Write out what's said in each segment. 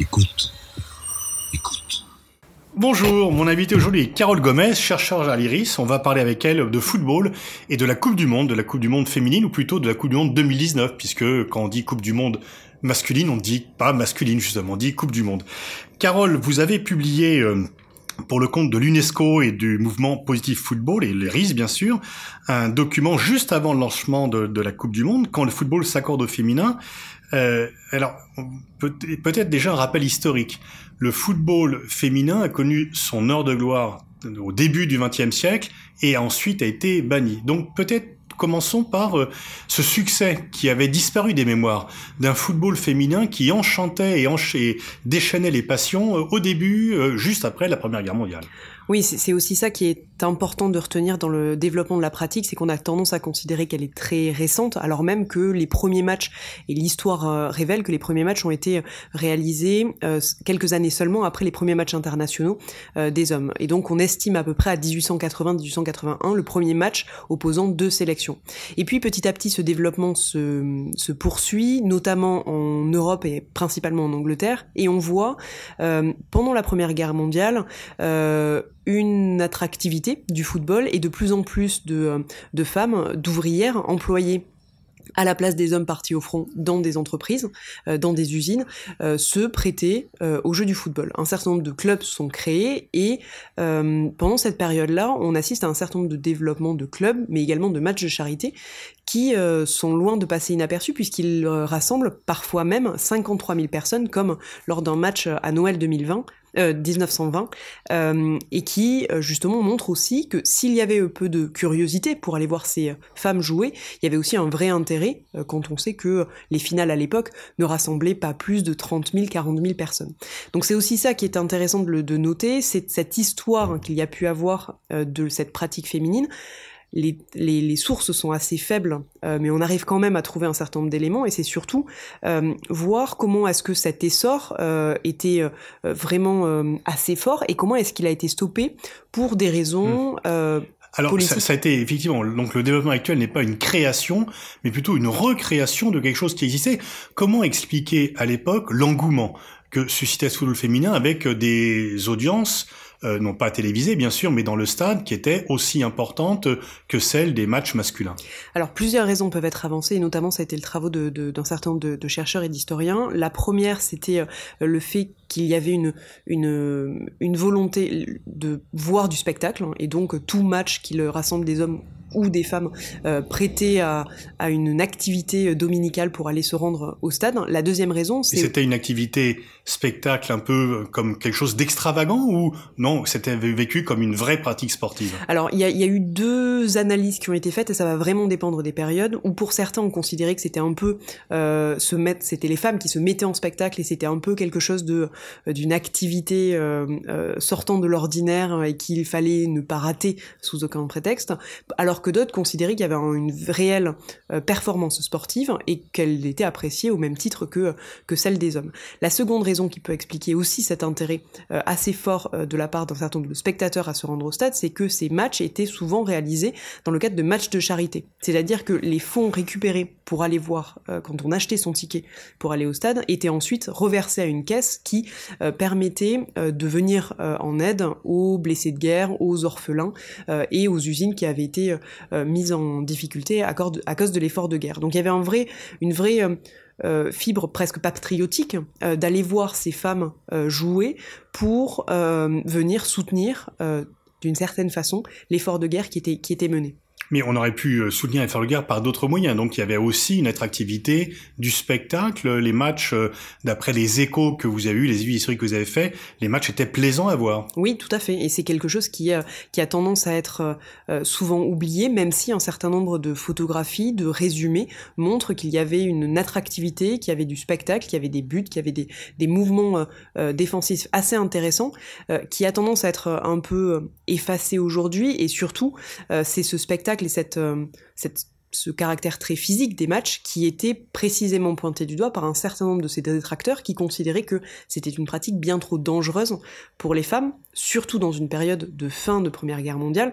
Écoute. Écoute. Bonjour, mon invité aujourd'hui est Carole Gomez, chercheure à l'IRIS. On va parler avec elle de football et de la Coupe du Monde, de la Coupe du Monde féminine ou plutôt de la Coupe du Monde 2019, puisque quand on dit Coupe du Monde masculine, on dit pas masculine justement, on dit Coupe du Monde. Carole, vous avez publié euh, pour le compte de l'UNESCO et du mouvement Positif Football, et l'IRIS bien sûr, un document juste avant le lancement de, de la Coupe du Monde, quand le football s'accorde au féminin, euh, alors, peut-être déjà un rappel historique. Le football féminin a connu son heure de gloire au début du XXe siècle et ensuite a été banni. Donc peut-être commençons par euh, ce succès qui avait disparu des mémoires d'un football féminin qui enchantait et, déchaînait les passions euh, au début, euh, juste après la Première Guerre mondiale. Oui, c'est aussi ça qui est important de retenir dans le développement de la pratique, c'est qu'on a tendance à considérer qu'elle est très récente, alors même que les premiers matchs, et l'histoire euh, révèle que les premiers matchs ont été réalisés euh, quelques années seulement après les premiers matchs internationaux euh, des hommes. Et donc on estime à peu près à 1880-1881 le premier match opposant deux sélections. Et puis petit à petit ce développement se, se poursuit, notamment en Europe et principalement en Angleterre, et on voit pendant la Première Guerre mondiale une attractivité du football et de plus en plus de, euh, de femmes, d'ouvrières employées à la place des hommes partis au front dans des entreprises, euh, dans des usines, euh, se prêter au jeu du football. Un certain nombre de clubs sont créés et pendant cette période-là, on assiste à un certain nombre de développements de clubs, mais également de matchs de charité qui sont loin de passer inaperçus puisqu'ils rassemblent parfois même 53 000 personnes comme lors d'un match à Noël 2020 1920, euh, euh, et qui euh, justement montre aussi que s'il y avait peu de curiosité pour aller voir ces femmes jouer, il y avait aussi un vrai intérêt quand on sait que les finales à l'époque ne rassemblaient pas plus de 30 000, 40 000 personnes. Donc c'est aussi ça qui est intéressant de, de noter, c'est cette histoire hein, qu'il y a pu avoir de cette pratique féminine, les, les, sources sont assez faibles, euh, mais on arrive quand même à trouver un certain nombre d'éléments, et c'est surtout euh, voir comment est-ce que cet essor euh, était vraiment assez fort, et comment est-ce qu'il a été stoppé pour des raisons... Hmm. alors ça, ça, a été effectivement donc le développement actuel n'est pas une création, mais plutôt une recréation de quelque chose qui existait. Comment expliquer à l'époque l'engouement que suscitait ce football féminin avec des audiences euh, non pas télévisée bien sûr, mais dans le stade, qui était aussi importante que celle des matchs masculins Alors plusieurs raisons peuvent être avancées, et notamment ça a été le travail d'un de, certain nombre de, chercheurs et d'historiens. La première, c'était euh, le fait qu'il y avait une, une, une volonté de voir du spectacle, hein, et donc tout match qui rassemble des hommes ou des femmes euh, prêtées à, à, une activité dominicale pour aller se rendre au stade. La deuxième raison, c'est... C'était une activité spectacle un peu comme quelque chose d'extravagant ou non, c'était vécu comme une vraie pratique sportive? Alors, il y a, y a, eu deux analyses qui ont été faites et ça va vraiment dépendre des périodes où pour certains on considérait que c'était un peu euh, se mettre, c'était les femmes qui se mettaient en spectacle et c'était un peu quelque chose de d'une activité euh, euh, sortant de l'ordinaire et qu'il fallait ne pas rater sous aucun prétexte. Alors que d'autres considéraient qu'il y avait une réelle euh, performance sportive et qu'elle était appréciée au même titre que, que celle des hommes. La seconde raison qui peut expliquer aussi cet intérêt euh, assez fort euh, de la part d'un certain nombre de spectateurs à se rendre au stade, c'est que ces matchs étaient souvent réalisés dans le cadre de matchs de charité. C'est-à-dire que les fonds récupérés pour aller voir, quand on achetait son ticket pour aller au stade, étaient ensuite reversés à une caisse qui permettait de venir en aide aux blessés de guerre, aux orphelins et aux usines qui avaient été euh, mise en difficulté à, cause de l'effort de guerre. Donc il y avait une vraie euh, euh, fibre presque patriotique d'aller voir ces femmes jouer pour venir soutenir d'une certaine façon l'effort de guerre qui était mené. Mais on aurait pu euh, soutenir guerre par d'autres moyens. Donc il y avait aussi une attractivité du spectacle. Les matchs, euh, d'après les échos que vous avez eus, les historiques que vous avez faits, les matchs étaient plaisants à voir. Oui, tout à fait. Et c'est quelque chose qui, qui a tendance à être euh, souvent oublié, même si un certain nombre de photographies, de résumés montrent qu'il y avait une attractivité, qu'il y avait du spectacle, qu'il y avait des buts, qu'il y avait des mouvements défensifs assez intéressants, qui a tendance à être un peu effacé aujourd'hui. Et surtout, c'est ce spectacle et euh, ce caractère très physique des matchs qui était précisément pointé du doigt par un certain nombre de ces détracteurs qui considéraient que c'était une pratique bien trop dangereuse pour les femmes, surtout dans une période de fin de Première Guerre mondiale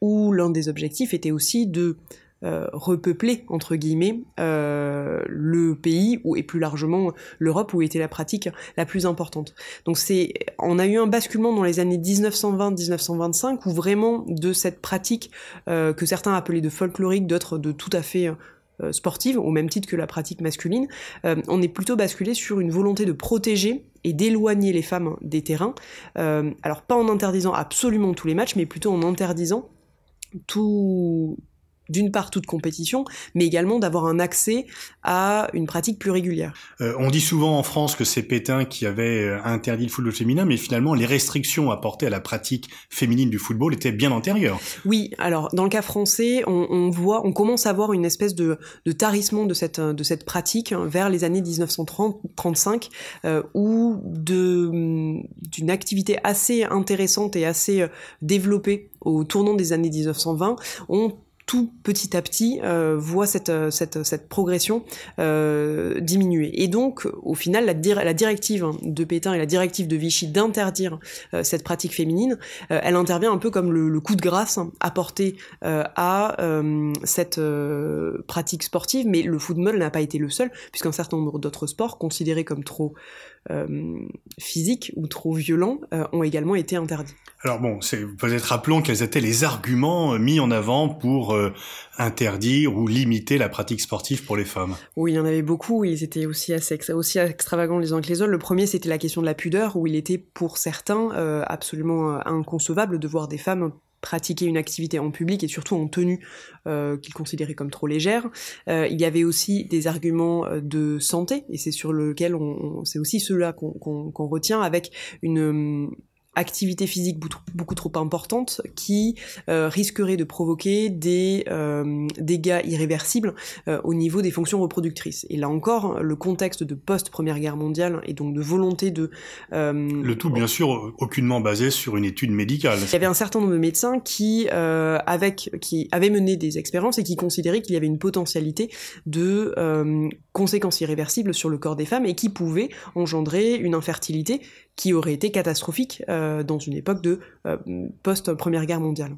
où l'un des objectifs était aussi de repeupler entre guillemets le pays ou et plus largement l'Europe où était la pratique la plus importante. Donc c'est, on a eu un basculement dans les années 1920-1925 où vraiment de cette pratique que certains appelaient de folklorique, d'autres de tout à fait euh, sportive, au même titre que la pratique masculine, euh, on est plutôt basculé sur une volonté de protéger et d'éloigner les femmes des terrains. Euh, alors pas en interdisant absolument tous les matchs, mais plutôt en interdisant tout, d'une part toute compétition, mais également d'avoir un accès à une pratique plus régulière. Euh, on dit souvent en France que c'est Pétain qui avait euh, interdit le football féminin, mais finalement les restrictions apportées à la pratique féminine du football étaient bien antérieures. Oui, alors dans le cas français, on, voit, on commence à voir une espèce de, tarissement de cette de cette pratique vers les années 1930-35, euh, où de d'une activité assez intéressante et assez développée au tournant des années 1920, on tout petit à petit euh, voit cette, euh, cette, cette progression euh, diminuer. Et donc, au final, la, la, directive de Pétain et la directive de Vichy d'interdire cette pratique féminine, elle intervient un peu comme le, le coup de grâce apporté à cette pratique sportive, mais le football n'a pas été le seul, puisqu'un certain nombre d'autres sports considérés comme trop physiques ou trop violents ont également été interdits. Alors bon, peut-être rappelons quels étaient les arguments mis en avant pour euh, interdire ou limiter la pratique sportive pour les femmes Oui, il y en avait beaucoup. Ils étaient aussi assez aussi extravagants les uns que les autres. Le premier, c'était la question de la pudeur, où il était pour certains euh, absolument euh, inconcevable de voir des femmes pratiquer une activité en public et surtout en tenue qu'ils considéraient comme trop légère. il y avait aussi des arguments de santé et c'est sur lequel on, c'est aussi ceux-là qu'on retient avec une activité physique beaucoup trop importante qui euh, risquerait de provoquer des euh, dégâts irréversibles euh, au niveau des fonctions reproductrices. Et là encore, le contexte de post-première guerre mondiale et donc de volonté de... le tout, bien sûr, aucunement basé sur une étude médicale. Il y avait un certain nombre de médecins qui, avec, qui avaient mené des expériences et qui considéraient qu'il y avait une potentialité de conséquences irréversibles sur le corps des femmes et qui pouvaient engendrer une infertilité qui aurait été catastrophique euh, dans une époque de euh, post-première guerre mondiale.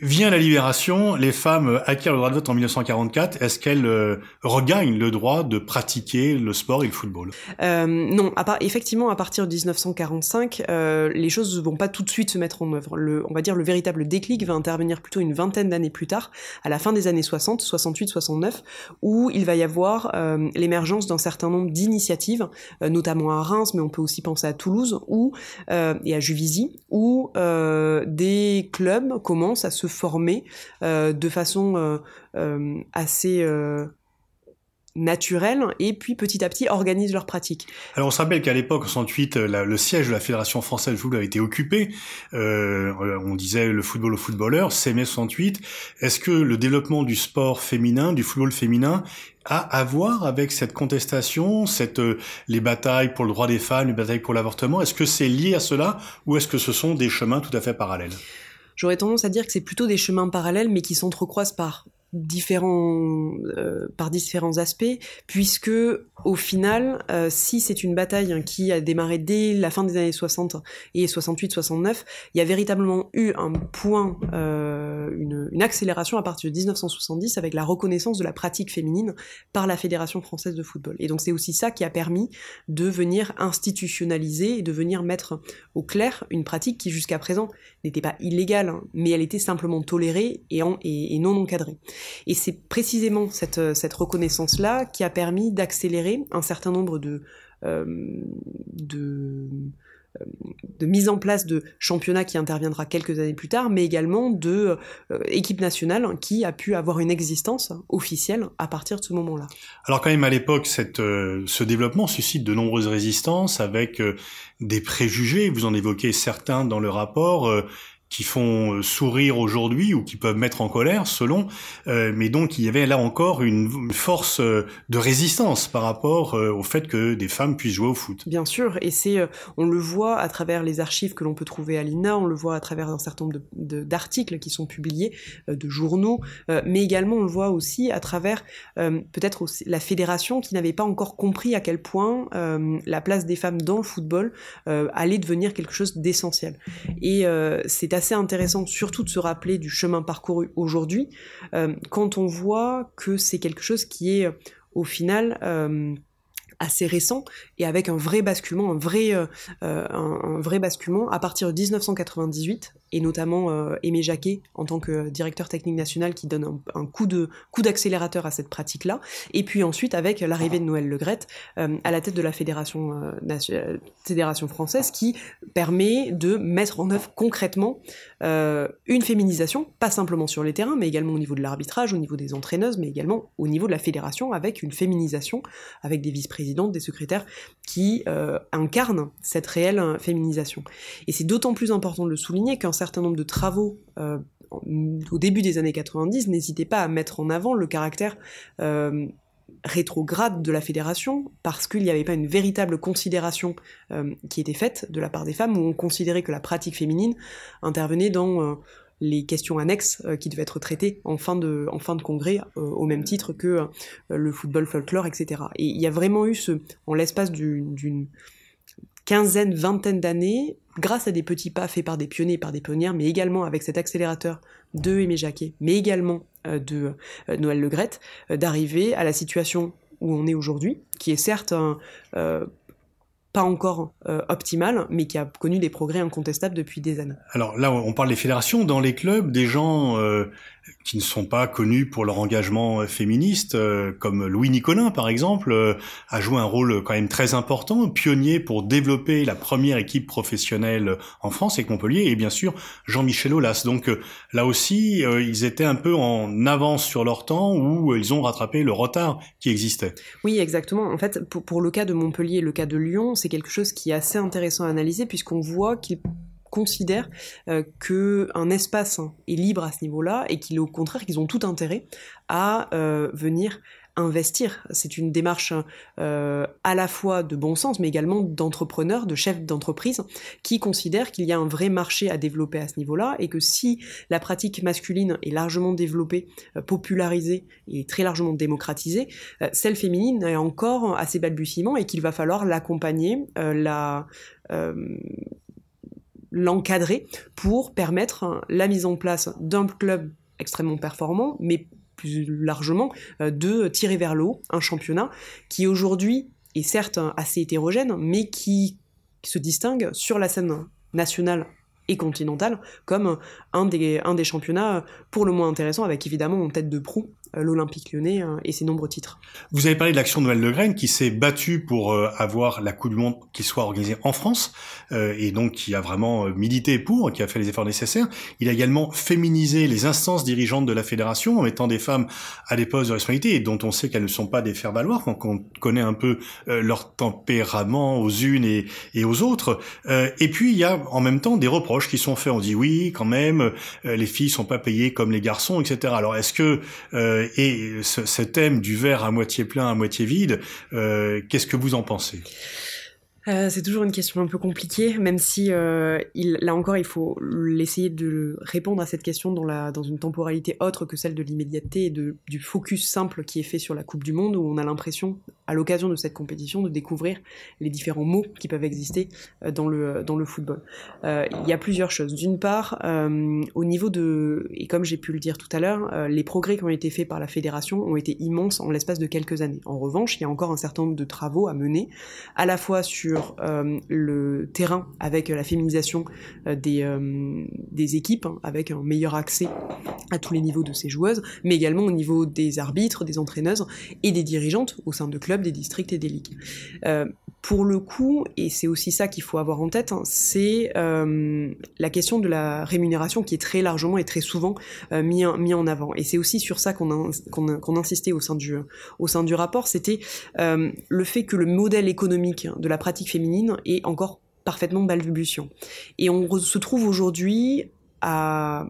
Vient la libération, les femmes acquièrent le droit de vote en 1944. Est-ce qu'elles euh, regagnent le droit de pratiquer le sport et le football? Non, à part, effectivement, à partir de 1945, les choses ne vont pas tout de suite se mettre en œuvre. Le, on va dire le véritable déclic va intervenir plutôt une vingtaine d'années plus tard, à la fin des années 60, 68, 69, où il va y avoir l'émergence d'un certain nombre d'initiatives, notamment à Reims, mais on peut aussi penser à Toulouse, euh, et à Juvisy, où euh, des clubs commencent à se former euh, de façon assez naturelle et puis petit à petit organisent leurs pratiques. Alors on se rappelle qu'à l'époque, en 68, le siège de la Fédération française de football a été occupé. on disait le football aux footballeurs, c'est mai 68. Est-ce que le développement du sport féminin, du football féminin, a à voir avec cette contestation, cette, euh, les batailles pour le droit des femmes, les batailles pour l'avortement? Est-ce que c'est lié à cela ou est-ce que ce sont des chemins tout à fait parallèles? J'aurais tendance à dire que c'est plutôt des chemins parallèles mais qui s'entrecroisent par différents euh, par différents aspects puisque au final euh, si c'est une bataille qui a démarré dès la fin des années 60 et 68 69 il y a véritablement eu un point euh, une, une, accélération à partir de 1970 avec la reconnaissance de la pratique féminine par la Fédération française de football. Et donc c'est aussi ça qui a permis de venir institutionnaliser et de venir mettre au clair une pratique qui jusqu'à présent n'était pas illégale hein, mais elle était simplement tolérée et, non encadrée. Et c'est précisément cette, euh, cette reconnaissance-là qui a permis d'accélérer un certain nombre de, de, euh, de mise en place de championnats qui interviendra quelques années plus tard, mais également de euh, équipe nationale qui a pu avoir une existence officielle à partir de ce moment-là. Alors quand même à l'époque, cette, ce développement suscite de nombreuses résistances avec des préjugés. Vous en évoquez certains dans le rapport qui font euh, sourire aujourd'hui ou qui peuvent mettre en colère, selon. Euh, mais donc il y avait là encore une, force euh, de résistance par rapport au fait que des femmes puissent jouer au foot. Bien sûr, et c'est, on le voit à travers les archives que l'on peut trouver à l'INA, on le voit à travers un certain nombre d'articles qui sont publiés, de journaux, mais également on le voit aussi à travers peut-être la fédération qui n'avait pas encore compris à quel point la place des femmes dans le football allait devenir quelque chose d'essentiel. Et c'est assez intéressant, surtout de se rappeler du chemin parcouru aujourd'hui, quand on voit que c'est quelque chose qui est au final assez récent et avec un vrai basculement, un vrai, euh, euh, un, vrai basculement à partir de 1998 et notamment euh, Aimé Jacquet en tant que directeur technique national qui donne un, coup de coup d'accélérateur à cette pratique-là. Et puis ensuite avec l'arrivée de Noël Legrette à la tête de la fédération fédération française qui permet de mettre en œuvre concrètement une féminisation, pas simplement sur les terrains, mais également au niveau de l'arbitrage, au niveau des entraîneuses, mais également au niveau de la fédération avec une féminisation avec des vice-présidents des secrétaires qui euh, incarnent cette réelle euh, féminisation. Et c'est d'autant plus important de le souligner qu'un certain nombre de travaux euh, au début des années 90 n'hésitaient pas à mettre en avant le caractère rétrograde de la fédération parce qu'il n'y avait pas une véritable considération qui était faite de la part des femmes où on considérait que la pratique féminine intervenait dans les questions annexes euh, qui devaient être traitées en fin de, en fin de congrès, euh, au même titre que euh, le football folklore, etc. Et il y a vraiment eu ce, en l'espace d'une quinzaine, vingtaine d'années, grâce à des petits pas faits par des pionniers par des pionnières, mais également avec cet accélérateur de Aimé Jacquet, mais également de Noël Legrette, d'arriver à la situation où on est aujourd'hui, qui est certes un, pas encore euh, optimal, mais qui a connu des progrès incontestables depuis des années. Alors là, on parle des fédérations. Dans les clubs, des gens euh, qui ne sont pas connus pour leur engagement féministe, euh, comme Louis Nicolin par exemple, euh, a joué un rôle quand même très important, pionnier pour développer la première équipe professionnelle en France avec Montpellier, et bien sûr Jean-Michel Aulas. Donc euh, là aussi, ils étaient un peu en avance sur leur temps, où ils ont rattrapé le retard qui existait. Oui, exactement. En fait, pour, pour le cas de Montpellier et le cas de Lyon, c'est quelque chose qui est assez intéressant à analyser, puisqu'on voit qu'il considèrent euh, qu'un espace est libre à ce niveau-là et qu'il au contraire qu'ils ont tout intérêt à euh, venir investir. C'est une démarche euh, à la fois de bon sens, mais également d'entrepreneurs, de chefs d'entreprise, qui considèrent qu'il y a un vrai marché à développer à ce niveau-là, et que si la pratique masculine est largement développée, popularisée et très largement démocratisée, celle féminine est encore à ses balbutiements et qu'il va falloir l'accompagner, la l'encadrer pour permettre la mise en place d'un club extrêmement performant, mais plus largement euh, de tirer vers le haut un championnat qui aujourd'hui est certes assez hétérogène, mais qui se distingue sur la scène nationale et continentale comme un des, championnats pour le moins intéressants, avec évidemment en tête de proue euh, l'Olympique lyonnais euh, et ses nombreux titres. Vous avez parlé de l'action de Noël Le qui s'est battu pour euh, avoir la Coupe du Monde qui soit organisée en France et donc qui a vraiment milité pour, qui a fait les efforts nécessaires. Il a également féminisé les instances dirigeantes de la fédération en mettant des femmes à des postes de responsabilité et dont on sait qu'elles ne sont pas des faire-valoir quand on connaît un peu leur tempérament aux unes et, et aux autres. et puis il y a en même temps des reproches qui sont faits. On dit oui, quand même, les filles sont pas payées comme les garçons, etc. Alors est-ce que euh, et ce, thème du verre à moitié plein, à moitié vide, euh, qu'est-ce que vous en pensez? Euh, c'est toujours une question un peu compliquée, même si euh, là encore il faut essayer de répondre à cette question dans, une temporalité autre que celle de l'immédiateté et du focus simple qui est fait sur la Coupe du Monde, où on a l'impression, à l'occasion de cette compétition, de découvrir les différents mots qui peuvent exister euh, dans le, football. Il y a plusieurs choses. D'une part, au niveau de, et comme j'ai pu le dire tout à l'heure, les progrès qui ont été faits par la fédération ont été immenses en l'espace de quelques années. En revanche, il y a encore un certain nombre de travaux à mener, à la fois sur euh, le terrain avec la féminisation euh, des, euh, des équipes, hein, avec un meilleur accès à tous les niveaux de ces joueuses, mais également au niveau des arbitres, des entraîneuses et des dirigeantes au sein de clubs, des districts et des ligues. pour le coup, et c'est aussi ça qu'il faut avoir en tête, hein, c'est la question de la rémunération qui est très largement et très souvent mis, mis en avant. Et c'est aussi sur ça qu'on qu'on insistait au sein du, au sein du rapport, c'était le fait que le modèle économique de la pratique féminine est encore parfaitement balbutiant. Et on se trouve aujourd'hui à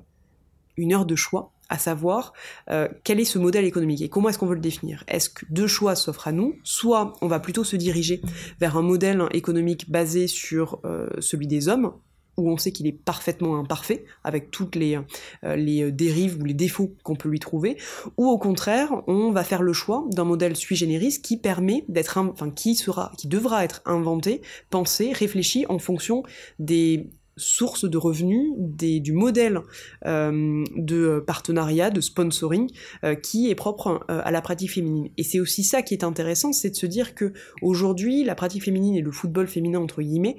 une heure de choix, à savoir euh, quel est ce modèle économique et comment est-ce qu'on veut le définir. Est-ce que deux choix s'offrent à nous Soit on va plutôt se diriger vers un modèle économique basé sur euh, celui des hommes, où on sait qu'il est parfaitement imparfait, avec toutes les, euh, euh, dérives ou les défauts qu'on peut lui trouver, ou au contraire, on va faire le choix d'un modèle sui generis qui permet d'être, qui sera, qui devra être inventé, pensé, réfléchi en fonction des source de revenus, du modèle euh, de partenariat, de sponsoring euh, qui est propre euh, à la pratique féminine. Et c'est aussi ça qui est intéressant, c'est de se dire que aujourd'hui, la pratique féminine et le football féminin entre guillemets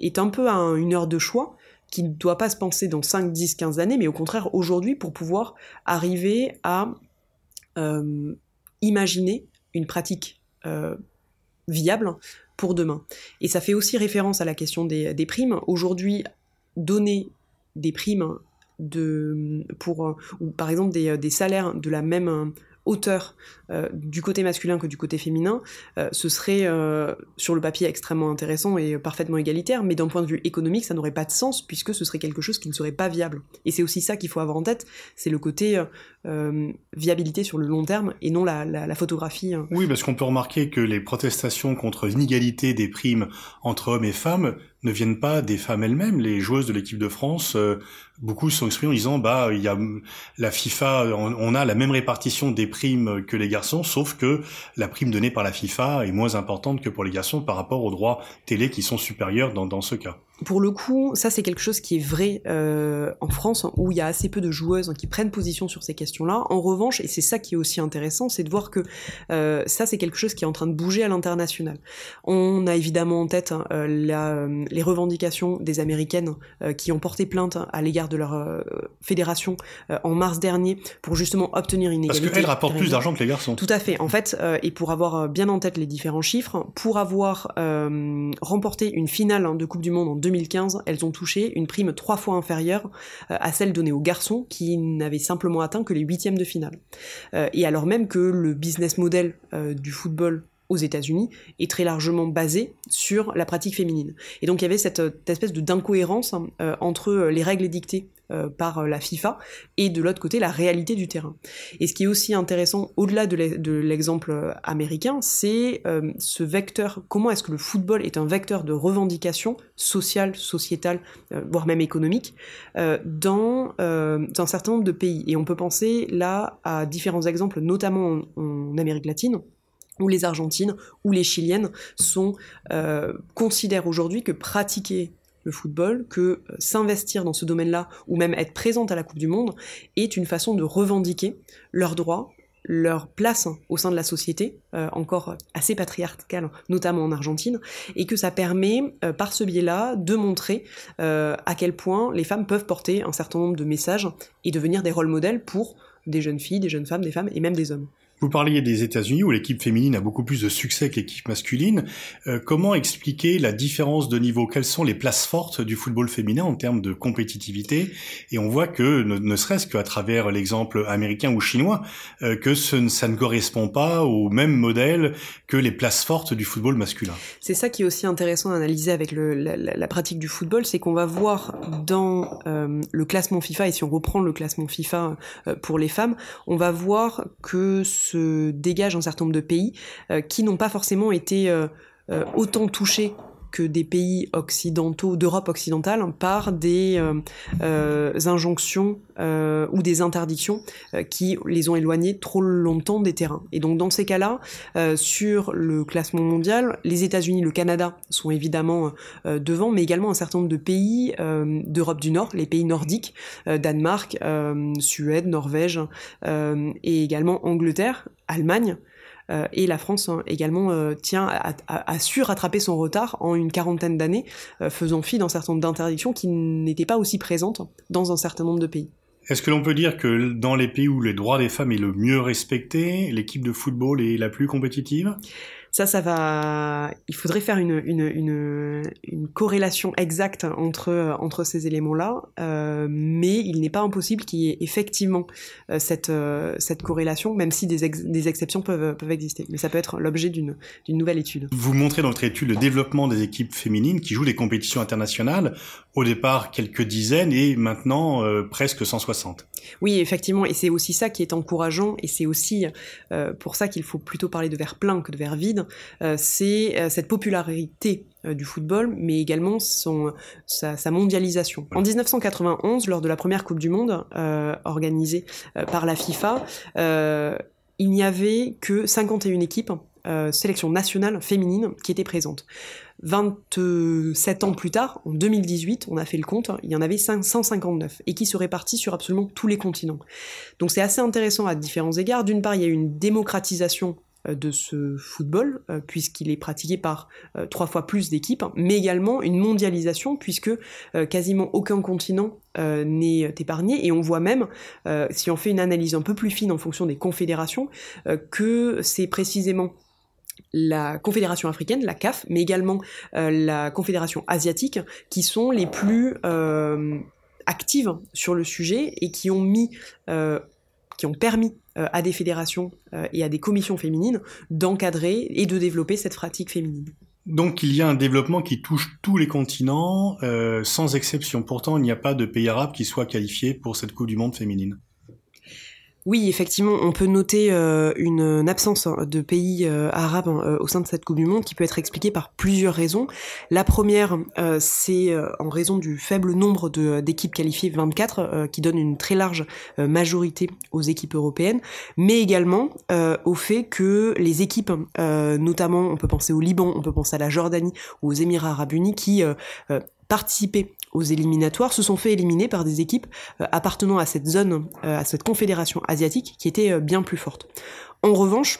est un peu une heure de choix qui ne doit pas se penser dans 5, 10, 15 années, mais au contraire aujourd'hui pour pouvoir arriver à imaginer une pratique viable demain. Et ça fait aussi référence à la question des, primes. Aujourd'hui, donner des primes de, pour, ou par exemple des salaires de la même hauteur euh, du côté masculin que du côté féminin, euh, ce serait euh, sur le papier extrêmement intéressant et parfaitement égalitaire, mais d'un point de vue économique, ça n'aurait pas de sens puisque ce serait quelque chose qui ne serait pas viable. Et c'est aussi ça qu'il faut avoir en tête, c'est le côté viabilité sur le long terme et non la, la photographie. Hein. Oui, parce qu'on peut remarquer que les protestations contre l'inégalité des primes entre hommes et femmes ne viennent pas des femmes elles-mêmes. Les joueuses de l'équipe de France, euh, beaucoup sont exprimées en disant bah il y a la FIFA, on, a la même répartition des primes que les garçons, sauf que la prime donnée par la FIFA est moins importante que pour les garçons par rapport aux droits télé qui sont supérieurs dans ce cas pour le coup, ça c'est quelque chose qui est vrai euh, en France, où il y a assez peu de joueuses qui prennent position sur ces questions-là. En revanche, et c'est ça qui est aussi intéressant, c'est de voir que euh, ça c'est quelque chose qui est en train de bouger à l'international. On a évidemment en tête hein, euh, la, les revendications des Américaines qui ont porté plainte à l'égard de leur fédération en mars dernier pour justement obtenir une égalité. Parce qu'elles rapportent plus d'argent que les garçons. Tout à fait. En fait, et pour avoir bien en tête les différents chiffres, pour avoir remporté une finale hein, de Coupe du Monde en 2015, elles ont touché une prime trois fois inférieure euh, à celle donnée aux garçons qui n'avaient simplement atteint que les huitièmes de finale. Euh, et alors même que le business model euh, du football aux États-Unis est très largement basé sur la pratique féminine. Et donc il y avait cette, espèce d'incohérence entre les règles édictées euh, par la FIFA et de l'autre côté la réalité du terrain. Et ce qui est aussi intéressant au-delà de l'exemple américain, c'est euh, ce vecteur, comment est-ce que le football est un vecteur de revendication sociale, sociétale, euh, voire même économique, dans, un certain nombre de pays. Et on peut penser là à différents exemples, notamment en, Amérique latine, où les Argentines ou les Chiliennes considèrent aujourd'hui que pratiquer le football, que euh, s'investir dans ce domaine-là, ou même être présente à la Coupe du Monde, est une façon de revendiquer leurs droits, leur place au sein de la société, euh, encore assez patriarcale, notamment en Argentine, et que ça permet, euh, par ce biais-là, de montrer à quel point les femmes peuvent porter un certain nombre de messages et devenir des rôles modèles pour des jeunes filles, des jeunes femmes, des femmes et même des hommes. Vous parliez des États-Unis où l'équipe féminine a beaucoup plus de succès que l'équipe masculine. Euh, comment expliquer la différence de niveau? Quelles sont les places fortes du football féminin en termes de compétitivité? Et on voit que, ne, serait-ce qu'à travers l'exemple américain ou chinois, euh, que ça ne correspond pas au même modèle que les places fortes du football masculin. C'est ça qui est aussi intéressant à analyser avec la, pratique du football, c'est qu'on va voir dans euh, le classement FIFA, et si on reprend le classement FIFA pour les femmes, on va voir que dégage un certain nombre de pays euh, qui n'ont pas forcément été euh, euh, autant touchés que des pays occidentaux, d'Europe occidentale, par des injonctions ou des interdictions qui les ont éloignés trop longtemps des terrains. Et donc dans ces cas-là, sur le classement mondial, les États-Unis, le Canada sont évidemment devant, mais également un certain nombre de pays d'Europe du Nord, les pays nordiques, Danemark, Suède, Norvège et également Angleterre, Allemagne. Euh, et la France hein, également euh, tient à, su rattraper son retard en une quarantaine d'années, euh, faisant fi d'un certain nombre d'interdictions qui n'étaient pas aussi présentes dans un certain nombre de pays. Est-ce que l'on peut dire que dans les pays où les droits des femmes est le mieux respecté, l'équipe de football est la plus compétitive? Ça, ça va. Il faudrait faire une, une, une, une corrélation exacte entre, entre ces éléments-là, euh, mais il n'est pas impossible qu'il y ait effectivement euh, cette, euh, cette corrélation, même si des, des exceptions peuvent, peuvent exister. Mais ça peut être l'objet d'une nouvelle étude. Vous montrez dans votre étude le développement des équipes féminines qui jouent des compétitions internationales, au départ quelques dizaines et maintenant presque 160. Oui, effectivement, et c'est aussi ça qui est encourageant, et c'est aussi pour ça qu'il faut plutôt parler de verre plein que de verre vide, euh, c'est euh, cette popularité du football, mais également son, sa, mondialisation. En 1991, lors de la première Coupe du Monde organisée par la FIFA, il n'y avait que 51 équipes, sélection nationale féminine, qui étaient présentes. 27 ans plus tard, en 2018, on a fait le compte, il y en avait 559 et qui se répartissent sur absolument tous les continents. Donc c'est assez intéressant à différents égards. D'une part, il y a eu une démocratisation euh, de ce football, euh, puisqu'il est pratiqué par euh, trois fois plus d'équipes, mais également une mondialisation, puisque quasiment aucun continent n'est épargné, et on voit même, si on fait une analyse un peu plus fine en fonction des confédérations, que c'est précisément la Confédération africaine, la CAF, mais également la Confédération asiatique, qui sont les plus actives sur le sujet et qui ont mis qui ont permis euh, à des fédérations euh, et à des commissions féminines d'encadrer et de développer cette pratique féminine. Donc il y a un développement qui touche tous les continents, euh, sans exception. Pourtant, il n'y a pas de pays arabe qui soit qualifié pour cette Coupe du Monde féminine. Oui, effectivement, on peut noter euh, une, absence hein, de pays euh, arabes hein, euh, au sein de cette Coupe du Monde qui peut être expliquée par plusieurs raisons. La première, c'est en raison du faible nombre d'équipes qualifiées, 24, qui donne une très large majorité aux équipes européennes, mais également au fait que les équipes, notamment on peut penser au Liban, on peut penser à la Jordanie ou aux Émirats arabes unis, qui participaient aux éliminatoires se sont fait éliminer par des équipes euh, appartenant à cette zone, euh, à cette confédération asiatique qui était euh, bien plus forte. En revanche,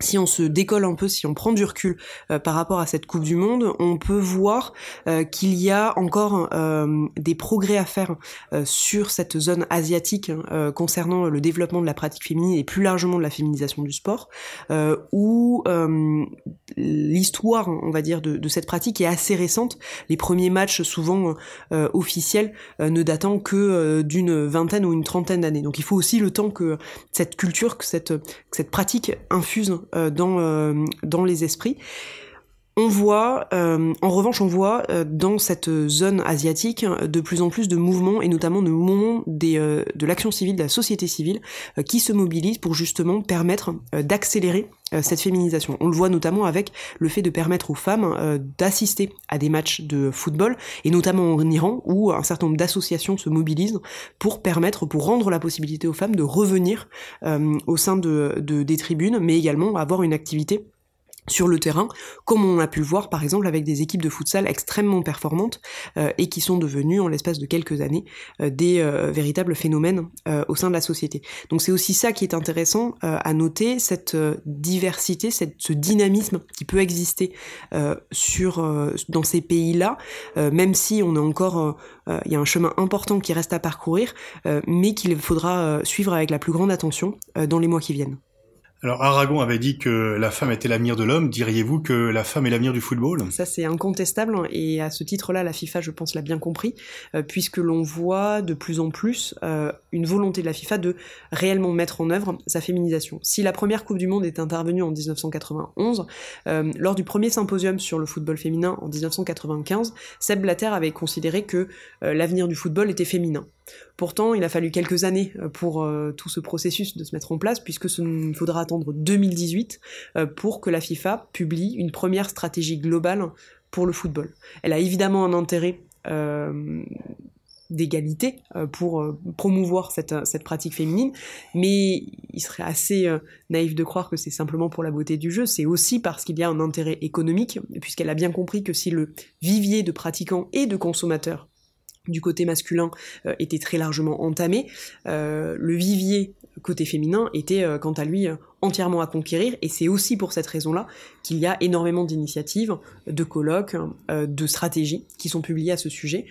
si on se décolle un peu, si on prend du recul euh, par rapport à cette Coupe du Monde, on peut voir euh, qu'il y a encore euh, des progrès à faire sur cette zone asiatique hein, concernant le développement de la pratique féminine et plus largement de la féminisation du sport, où l'histoire, on va dire, de, de, cette pratique est assez récente. Les premiers matchs, souvent officiels, ne datant que d'une vingtaine ou une trentaine d'années. Donc il faut aussi le temps que cette culture, que cette, que cette pratique infuse euh, dans, euh, dans les esprits. On voit, euh, en revanche, on voit dans cette zone asiatique de plus en plus de mouvements et notamment de mouvements des, de l'action civile, de la société civile, qui se mobilisent pour justement permettre d'accélérer cette féminisation. On le voit notamment avec le fait de permettre aux femmes d'assister à des matchs de football, et notamment en Iran, où un certain nombre d'associations se mobilisent pour permettre, pour rendre la possibilité aux femmes de revenir au sein de, des tribunes, mais également avoir une activité sur le terrain, comme on a pu le voir par exemple avec des équipes de futsal extrêmement performantes euh, et qui sont devenues en l'espace de quelques années euh, des euh, véritables phénomènes au sein de la société. Donc c'est aussi ça qui est intéressant à noter, cette diversité, cette, ce dynamisme qui peut exister sur dans ces pays-là, même si on a encore il y a un chemin important qui reste à parcourir, mais qu'il faudra suivre avec la plus grande attention dans les mois qui viennent. Alors Aragon avait dit que la femme était l'avenir de l'homme. Diriez-vous que la femme est l'avenir du football? Ça c'est incontestable et à ce titre-là, la FIFA, je pense, l'a bien compris, euh, puisque l'on voit de plus en plus euh, une volonté de la FIFA de réellement mettre en œuvre sa féminisation. Si la première Coupe du Monde est intervenue en 1991, euh, lors du premier symposium sur le football féminin en 1995, Seb Blatter avait considéré que l'avenir du football était féminin. Pourtant, il a fallu quelques années euh, pour euh, tout ce processus de se mettre en place, puisque il faudra attendre 2018 euh, pour que la FIFA publie une première stratégie globale pour le football. Elle a évidemment un intérêt d'égalité pour promouvoir cette, cette, pratique féminine, mais il serait assez naïf de croire que c'est simplement pour la beauté du jeu, c'est aussi parce qu'il y a un intérêt économique, puisqu'elle a bien compris que si le vivier de pratiquants et de consommateurs du côté masculin euh, était très largement entamé, euh, le vivier côté féminin était euh, quant à lui entièrement à conquérir et c'est aussi pour cette raison-là qu'il y a énormément d'initiatives, de colloques, de stratégies qui sont publiées à ce sujet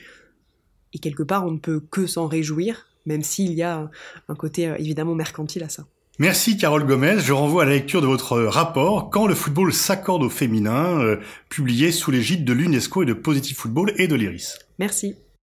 et quelque part on ne peut que s'en réjouir même s'il y a un côté évidemment mercantile à ça. Merci Carole Gomez. Je renvoie à la lecture de votre rapport Quand le football s'accorde au féminin, publié sous l'égide de l'UNESCO et de Positive Football et de l'IRIS. Merci.